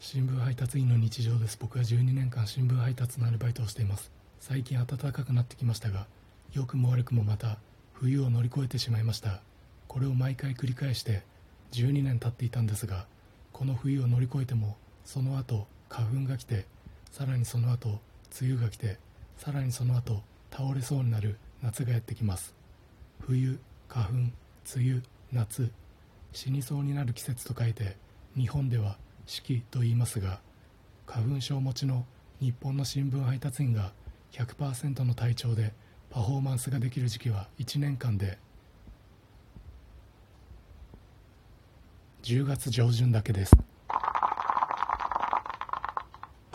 新聞配達員の日常です。僕は12年間新聞配達のアルバイトをしています。最近暖かくなってきましたが良くも悪くもまた冬を乗り越えてしまいました。これを毎回繰り返して12年経っていたんですがこの冬を乗り越えてもその後花粉が来てさらにその後梅雨が来てさらにその後倒れそうになる夏がやってきます。冬花粉梅雨夏死にそうになる季節と書いて日本では四季と言いますが花粉症持ちの日本の新聞配達員が100%の体調でパフォーマンスができる時期は1年間で10月上旬だけです。